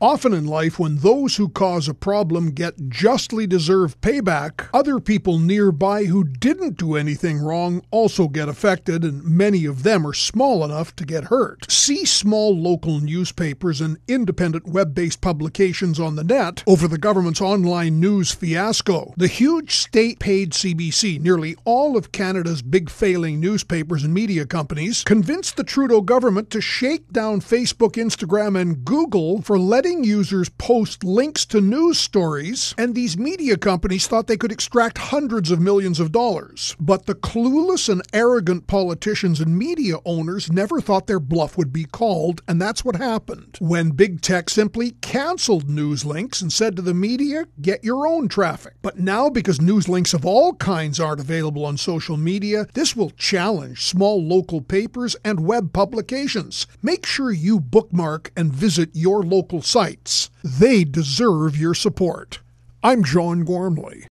Often in life, when those who cause a problem get justly deserved payback, other people nearby who didn't do anything wrong also get affected, and many of them are small enough to get hurt. See small local newspapers and independent web based publications on the net over the government's online news fiasco. The huge state paid CBC, nearly all of Canada's big failing newspapers and media companies, convinced the Trudeau government to shake down Facebook, Instagram, and Google for letting letting users post links to news stories, and these media companies thought they could extract hundreds of millions of dollars. But the clueless and arrogant politicians and media owners never thought their bluff would be called, and that's what happened. When big tech simply canceled news links and said to the media, get your own traffic. But now, because news links of all kinds aren't available on social media, this will challenge small local papers and web publications. Make sure you bookmark and visit your local sites. They deserve your support. I'm John Gormley.